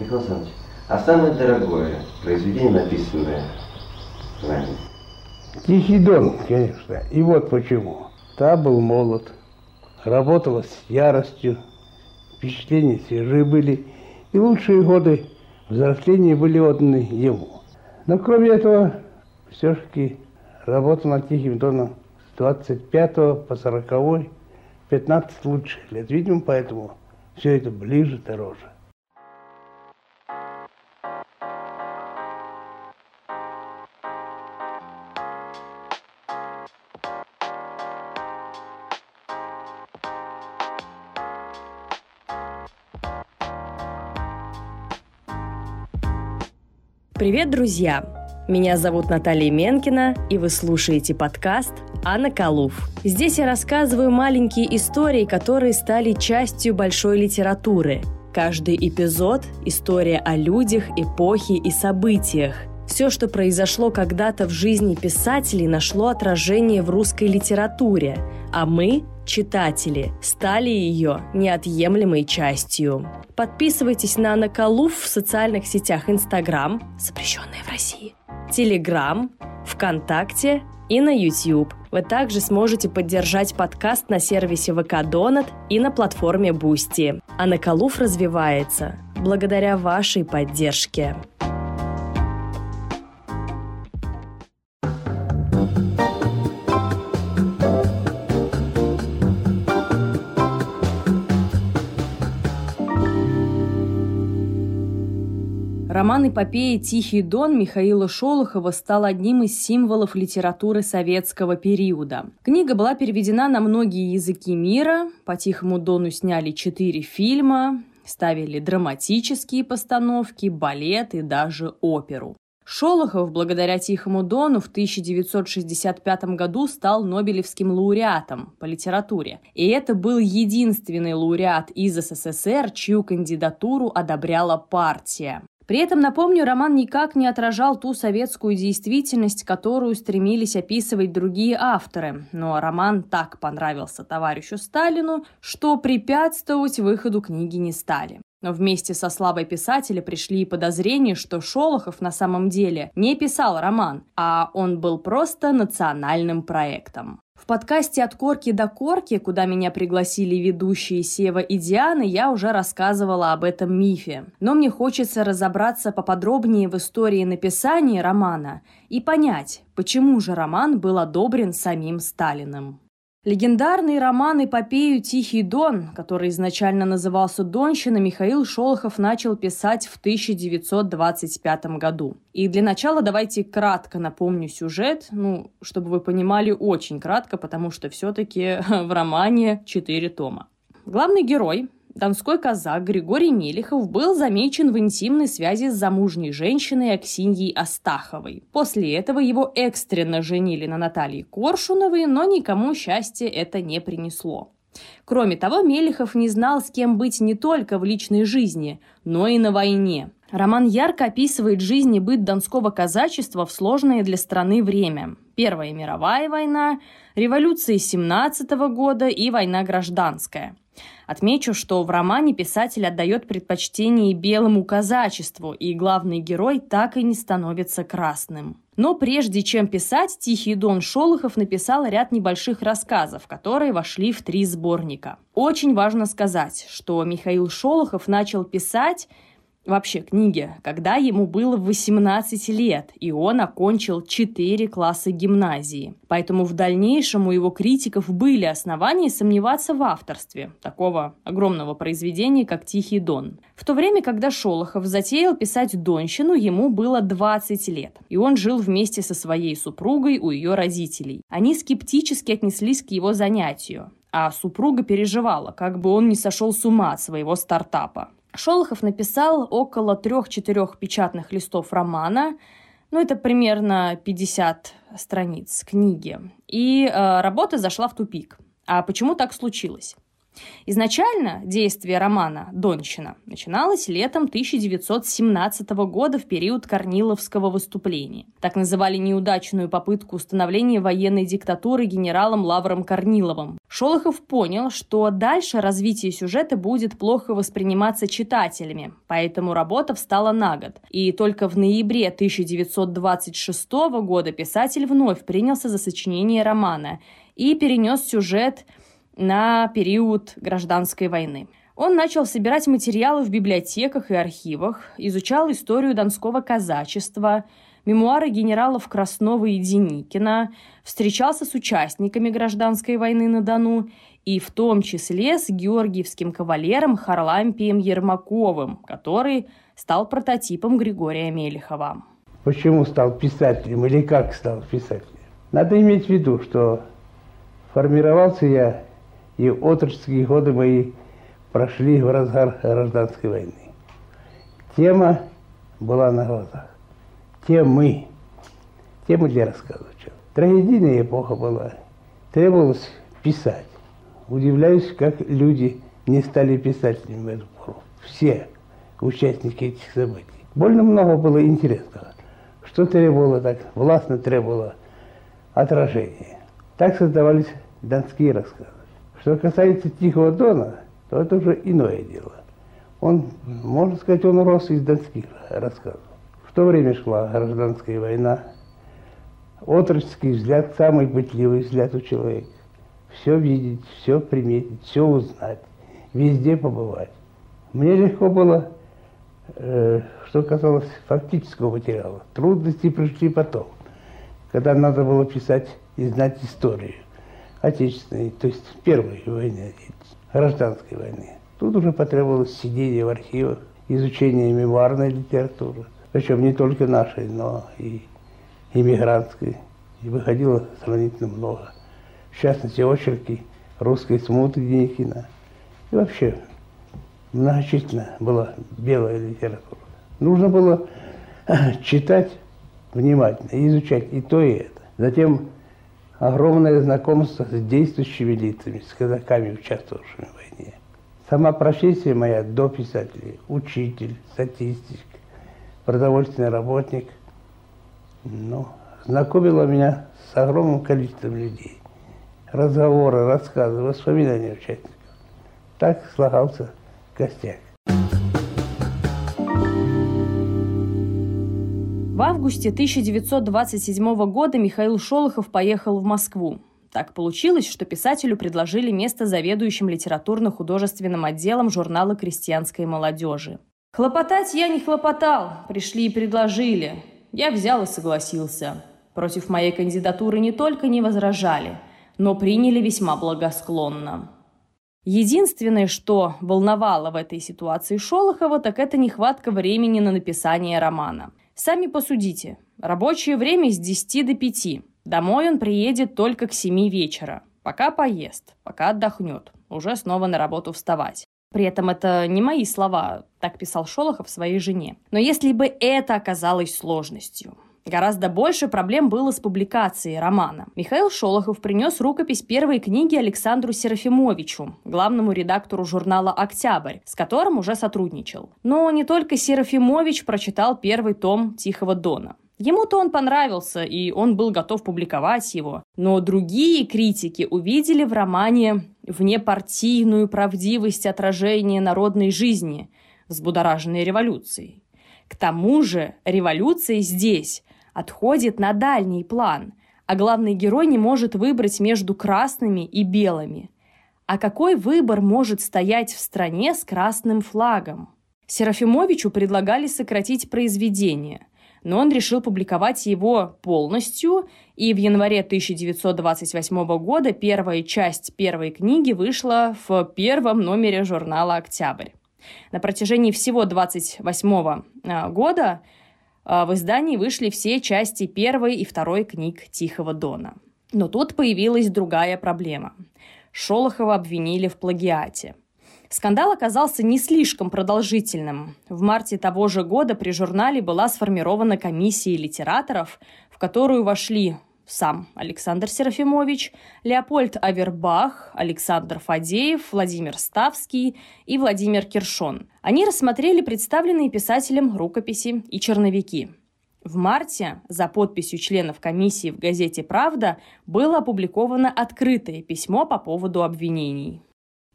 Михаил Александрович, а самое дорогое произведение, написанное вами? Тихий дон, конечно. И вот почему. Та был молод, работала с яростью, впечатления свежие были, и лучшие годы взросления были отданы ему. Но кроме этого, все-таки работал над Тихим Доном с 25 по 40 15 лучших лет. Видимо, поэтому все это ближе, дороже. Привет, друзья! Меня зовут Наталья Менкина, и вы слушаете подкаст «Анна Калуф». Здесь я рассказываю маленькие истории, которые стали частью большой литературы. Каждый эпизод – история о людях, эпохе и событиях. Все, что произошло когда-то в жизни писателей, нашло отражение в русской литературе, а мы, читатели, стали ее неотъемлемой частью. Подписывайтесь на Наколув в социальных сетях Инстаграм, запрещенная в России, Телеграм, ВКонтакте и на YouTube. Вы также сможете поддержать подкаст на сервисе VK Donut и на платформе Boosty. А Наколув развивается благодаря вашей поддержке. Роман эпопеи «Тихий дон» Михаила Шолохова стал одним из символов литературы советского периода. Книга была переведена на многие языки мира, по «Тихому дону» сняли четыре фильма, ставили драматические постановки, балет и даже оперу. Шолохов, благодаря «Тихому дону», в 1965 году стал Нобелевским лауреатом по литературе. И это был единственный лауреат из СССР, чью кандидатуру одобряла партия. При этом, напомню, роман никак не отражал ту советскую действительность, которую стремились описывать другие авторы. Но роман так понравился товарищу Сталину, что препятствовать выходу книги не стали. Но вместе со славой писателя пришли и подозрения, что Шолохов на самом деле не писал роман, а он был просто национальным проектом. В подкасте «От корки до корки», куда меня пригласили ведущие Сева и Диана, я уже рассказывала об этом мифе. Но мне хочется разобраться поподробнее в истории написания романа и понять, почему же роман был одобрен самим Сталиным. Легендарный роман эпопею «Тихий дон», который изначально назывался «Донщина», Михаил Шолохов начал писать в 1925 году. И для начала давайте кратко напомню сюжет, ну, чтобы вы понимали, очень кратко, потому что все-таки в романе четыре тома. Главный герой Донской казак Григорий Мелехов был замечен в интимной связи с замужней женщиной Аксиньей Астаховой. После этого его экстренно женили на Наталье Коршуновой, но никому счастья это не принесло. Кроме того, Мелехов не знал, с кем быть не только в личной жизни, но и на войне. Роман ярко описывает жизнь и быт донского казачества в сложное для страны время. Первая мировая война, революции 17 года и война гражданская – Отмечу, что в романе писатель отдает предпочтение белому казачеству, и главный герой так и не становится красным. Но прежде чем писать, Тихий Дон Шолохов написал ряд небольших рассказов, которые вошли в три сборника. Очень важно сказать, что Михаил Шолохов начал писать вообще книги, когда ему было 18 лет, и он окончил 4 класса гимназии. Поэтому в дальнейшем у его критиков были основания сомневаться в авторстве такого огромного произведения, как «Тихий дон». В то время, когда Шолохов затеял писать «Донщину», ему было 20 лет, и он жил вместе со своей супругой у ее родителей. Они скептически отнеслись к его занятию, а супруга переживала, как бы он не сошел с ума от своего стартапа. Шолохов написал около трех-четырех печатных листов романа, ну, это примерно 50 страниц книги. И э, работа зашла в тупик. А почему так случилось? Изначально действие романа «Донщина» начиналось летом 1917 года в период Корниловского выступления. Так называли неудачную попытку установления военной диктатуры генералом Лавром Корниловым. Шолохов понял, что дальше развитие сюжета будет плохо восприниматься читателями, поэтому работа встала на год. И только в ноябре 1926 года писатель вновь принялся за сочинение романа и перенес сюжет на период гражданской войны. Он начал собирать материалы в библиотеках и архивах, изучал историю донского казачества, мемуары генералов Краснова и Деникина, встречался с участниками гражданской войны на Дону и в том числе с георгиевским кавалером Харлампием Ермаковым, который стал прототипом Григория Мелехова. Почему стал писателем или как стал писателем? Надо иметь в виду, что формировался я и отроческие годы мои прошли в разгар гражданской войны. Тема была на глазах. Темы. Темы для рассказа. Трагедийная эпоха была. Требовалось писать. Удивляюсь, как люди не стали писателями в эту пору. Все участники этих событий. Больно много было интересного. Что требовало так, властно требовало отражения. Так создавались донские рассказы. Что касается Тихого Дона, то это уже иное дело. Он, можно сказать, он рос из донских рассказов. В то время шла гражданская война. Отроческий взгляд, самый пытливый взгляд у человека. Все видеть, все приметить, все узнать, везде побывать. Мне легко было, э, что касалось фактического материала. Трудности пришли потом, когда надо было писать и знать историю. Отечественной, то есть Первой войны, гражданской войны. Тут уже потребовалось сидение в архивах, изучение мемуарной литературы, причем не только нашей, но и иммигрантской. И выходило сравнительно много. В частности, очерки русской смуты Деникина. И вообще многочисленно была белая литература. Нужно было читать внимательно, изучать и то, и это. Затем огромное знакомство с действующими лицами, с казаками, участвовавшими в войне. Сама профессия моя до писателя, учитель, статистик, продовольственный работник, ну, знакомила меня с огромным количеством людей. Разговоры, рассказы, воспоминания участников. Так слагался костяк. Августе 1927 года Михаил Шолохов поехал в Москву. Так получилось, что писателю предложили место заведующим литературно-художественным отделом журнала крестьянской молодежи. Хлопотать я не хлопотал, пришли и предложили. Я взял и согласился. Против моей кандидатуры не только не возражали, но приняли весьма благосклонно. Единственное, что волновало в этой ситуации Шолохова, так это нехватка времени на написание романа – Сами посудите. Рабочее время с 10 до 5. Домой он приедет только к 7 вечера. Пока поест, пока отдохнет. Уже снова на работу вставать. При этом это не мои слова, так писал Шолохов своей жене. Но если бы это оказалось сложностью, Гораздо больше проблем было с публикацией романа. Михаил Шолохов принес рукопись первой книги Александру Серафимовичу, главному редактору журнала «Октябрь», с которым уже сотрудничал. Но не только Серафимович прочитал первый том «Тихого дона». Ему-то он понравился, и он был готов публиковать его. Но другие критики увидели в романе внепартийную правдивость отражения народной жизни, взбудораженной революцией. К тому же революция здесь отходит на дальний план, а главный герой не может выбрать между красными и белыми. А какой выбор может стоять в стране с красным флагом? Серафимовичу предлагали сократить произведение, но он решил публиковать его полностью, и в январе 1928 года первая часть первой книги вышла в первом номере журнала «Октябрь». На протяжении всего 28 а, года в издании вышли все части первой и второй книг Тихого Дона. Но тут появилась другая проблема. Шолохова обвинили в плагиате. Скандал оказался не слишком продолжительным. В марте того же года при журнале была сформирована комиссия литераторов, в которую вошли сам Александр Серафимович, Леопольд Авербах, Александр Фадеев, Владимир Ставский и Владимир Киршон. Они рассмотрели представленные писателем рукописи и черновики. В марте за подписью членов комиссии в газете «Правда» было опубликовано открытое письмо по поводу обвинений.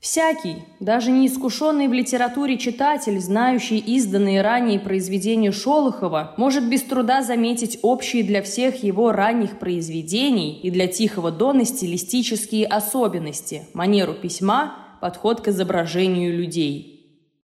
Всякий, даже неискушенный в литературе читатель, знающий изданные ранее произведения Шолохова, может без труда заметить общие для всех его ранних произведений и для Тихого Дона стилистические особенности, манеру письма, подход к изображению людей.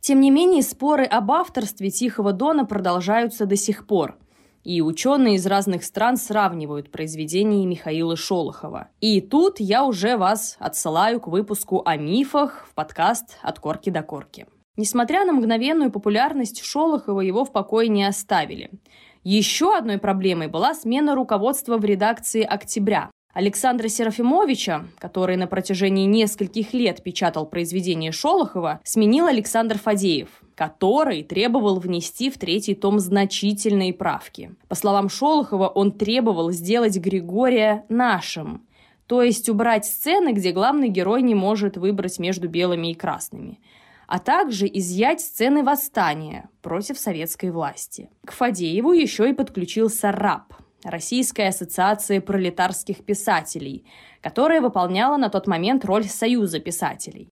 Тем не менее, споры об авторстве Тихого Дона продолжаются до сих пор – и ученые из разных стран сравнивают произведения Михаила Шолохова. И тут я уже вас отсылаю к выпуску о мифах в подкаст «От корки до корки». Несмотря на мгновенную популярность Шолохова, его в покое не оставили. Еще одной проблемой была смена руководства в редакции «Октября». Александра Серафимовича, который на протяжении нескольких лет печатал произведения Шолохова, сменил Александр Фадеев – который требовал внести в третий том значительные правки. По словам Шолохова, он требовал сделать Григория нашим, то есть убрать сцены, где главный герой не может выбрать между белыми и красными а также изъять сцены восстания против советской власти. К Фадееву еще и подключился РАП – Российская ассоциация пролетарских писателей, которая выполняла на тот момент роль Союза писателей.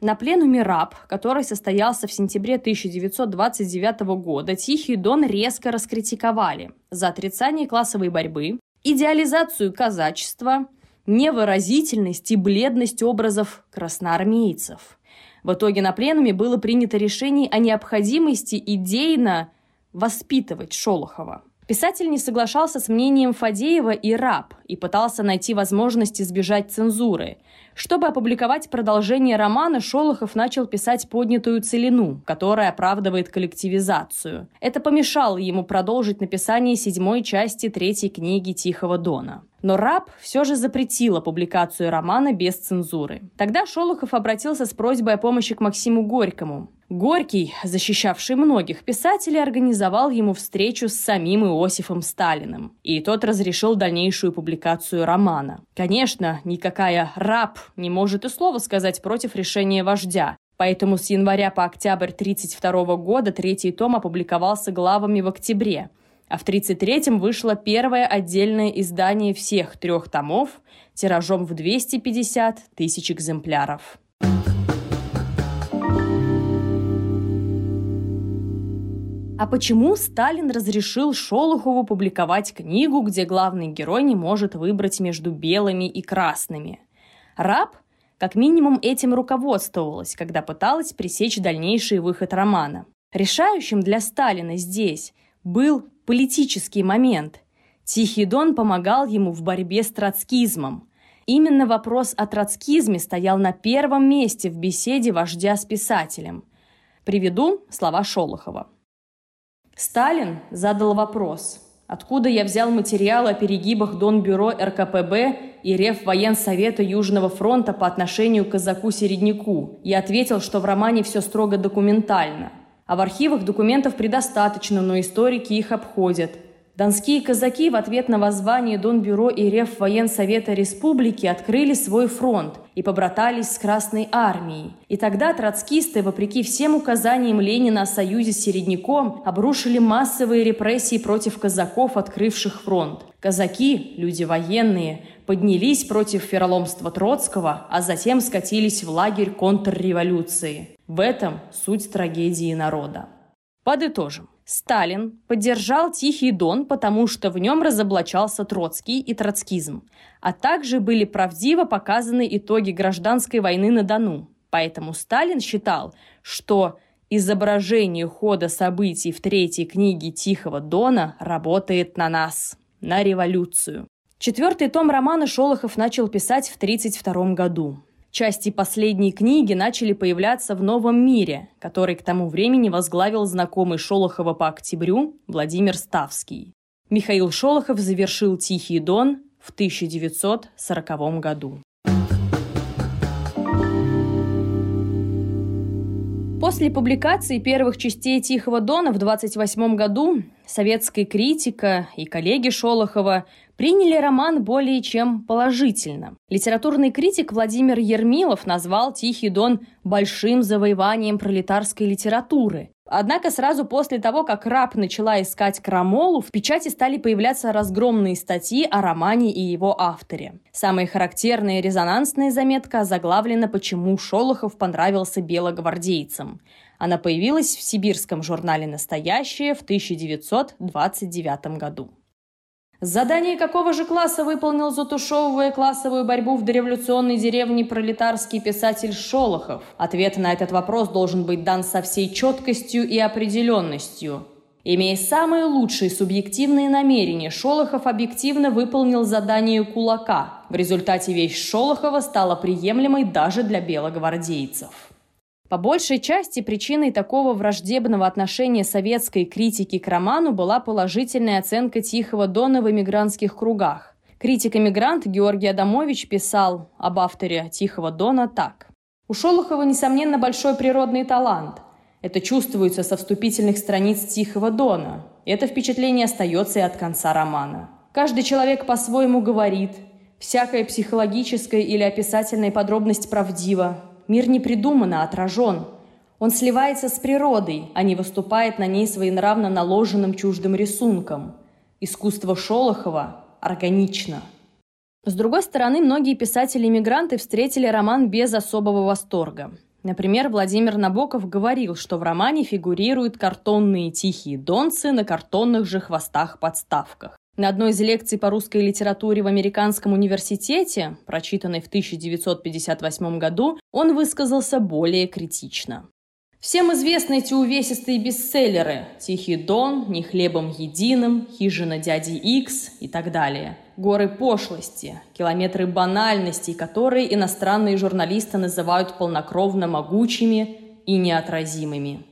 На пленуме РАП, который состоялся в сентябре 1929 года, Тихий Дон резко раскритиковали за отрицание классовой борьбы, идеализацию казачества, невыразительность и бледность образов красноармейцев. В итоге на пленуме было принято решение о необходимости идейно воспитывать Шолохова. Писатель не соглашался с мнением Фадеева и Раб и пытался найти возможность избежать цензуры. Чтобы опубликовать продолжение романа, Шолохов начал писать поднятую целину, которая оправдывает коллективизацию. Это помешало ему продолжить написание седьмой части третьей книги «Тихого Дона». Но РАП все же запретила публикацию романа без цензуры. Тогда Шолохов обратился с просьбой о помощи к Максиму Горькому. Горький, защищавший многих писателей, организовал ему встречу с самим Иосифом Сталиным, и тот разрешил дальнейшую публикацию романа. Конечно, никакая раб не может и слова сказать против решения вождя, Поэтому с января по октябрь 1932 года третий том опубликовался главами в октябре, а в 1933-м вышло первое отдельное издание всех трех томов тиражом в 250 тысяч экземпляров. А почему Сталин разрешил Шолохову публиковать книгу, где главный герой не может выбрать между белыми и красными? Раб как минимум этим руководствовалась, когда пыталась пресечь дальнейший выход романа. Решающим для Сталина здесь был политический момент. Тихий Дон помогал ему в борьбе с троцкизмом. Именно вопрос о троцкизме стоял на первом месте в беседе вождя с писателем. Приведу слова Шолохова. Сталин задал вопрос, откуда я взял материал о перегибах Донбюро РКПБ и Реввоенсовета Южного фронта по отношению к казаку-середняку. Я ответил, что в романе все строго документально. А в архивах документов предостаточно, но историки их обходят – Донские казаки в ответ на воззвание Донбюро и Реввоенсовета Республики открыли свой фронт и побратались с Красной армией. И тогда троцкисты, вопреки всем указаниям Ленина о союзе с Середняком, обрушили массовые репрессии против казаков, открывших фронт. Казаки, люди военные, поднялись против вероломства Троцкого, а затем скатились в лагерь контрреволюции. В этом суть трагедии народа. Подытожим. Сталин поддержал Тихий Дон, потому что в нем разоблачался Троцкий и троцкизм, а также были правдиво показаны итоги гражданской войны на Дону. Поэтому Сталин считал, что изображение хода событий в третьей книге Тихого Дона работает на нас, на революцию. Четвертый том романа Шолохов начал писать в 1932 году. Части последней книги начали появляться в новом мире, который к тому времени возглавил знакомый Шолохова по октябрю Владимир Ставский. Михаил Шолохов завершил «Тихий дон» в 1940 году. После публикации первых частей «Тихого дона» в 28 году советская критика и коллеги Шолохова приняли роман более чем положительно. Литературный критик Владимир Ермилов назвал «Тихий дон» большим завоеванием пролетарской литературы. Однако сразу после того, как раб начала искать крамолу, в печати стали появляться разгромные статьи о романе и его авторе. Самая характерная резонансная заметка заглавлена «Почему Шолохов понравился белогвардейцам». Она появилась в сибирском журнале «Настоящее» в 1929 году. Задание какого же класса выполнил, затушевывая классовую борьбу в дореволюционной деревне пролетарский писатель Шолохов? Ответ на этот вопрос должен быть дан со всей четкостью и определенностью. Имея самые лучшие субъективные намерения, Шолохов объективно выполнил задание кулака. В результате вещь Шолохова стала приемлемой даже для белогвардейцев. По большей части причиной такого враждебного отношения советской критики к роману была положительная оценка Тихого Дона в эмигрантских кругах. Критик-эмигрант Георгий Адамович писал об авторе Тихого Дона так. У Шолохова, несомненно, большой природный талант. Это чувствуется со вступительных страниц Тихого Дона. Это впечатление остается и от конца романа. Каждый человек по-своему говорит, всякая психологическая или описательная подробность правдива, Мир не придуман, а отражен. Он сливается с природой, а не выступает на ней своенравно наложенным чуждым рисунком. Искусство Шолохова органично. С другой стороны, многие писатели-иммигранты встретили роман без особого восторга. Например, Владимир Набоков говорил, что в романе фигурируют картонные тихие донцы на картонных же хвостах-подставках. На одной из лекций по русской литературе в Американском университете, прочитанной в 1958 году, он высказался более критично. Всем известны эти увесистые бестселлеры «Тихий дон», «Не хлебом единым», «Хижина дяди Икс» и так далее. Горы пошлости, километры банальностей, которые иностранные журналисты называют полнокровно могучими и неотразимыми.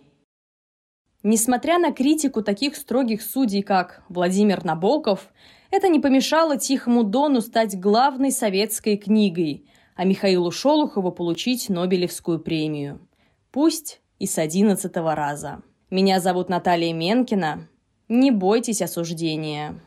Несмотря на критику таких строгих судей, как Владимир Набоков, это не помешало «Тихому дону» стать главной советской книгой, а Михаилу Шолохову получить Нобелевскую премию. Пусть и с одиннадцатого раза. Меня зовут Наталья Менкина. Не бойтесь осуждения.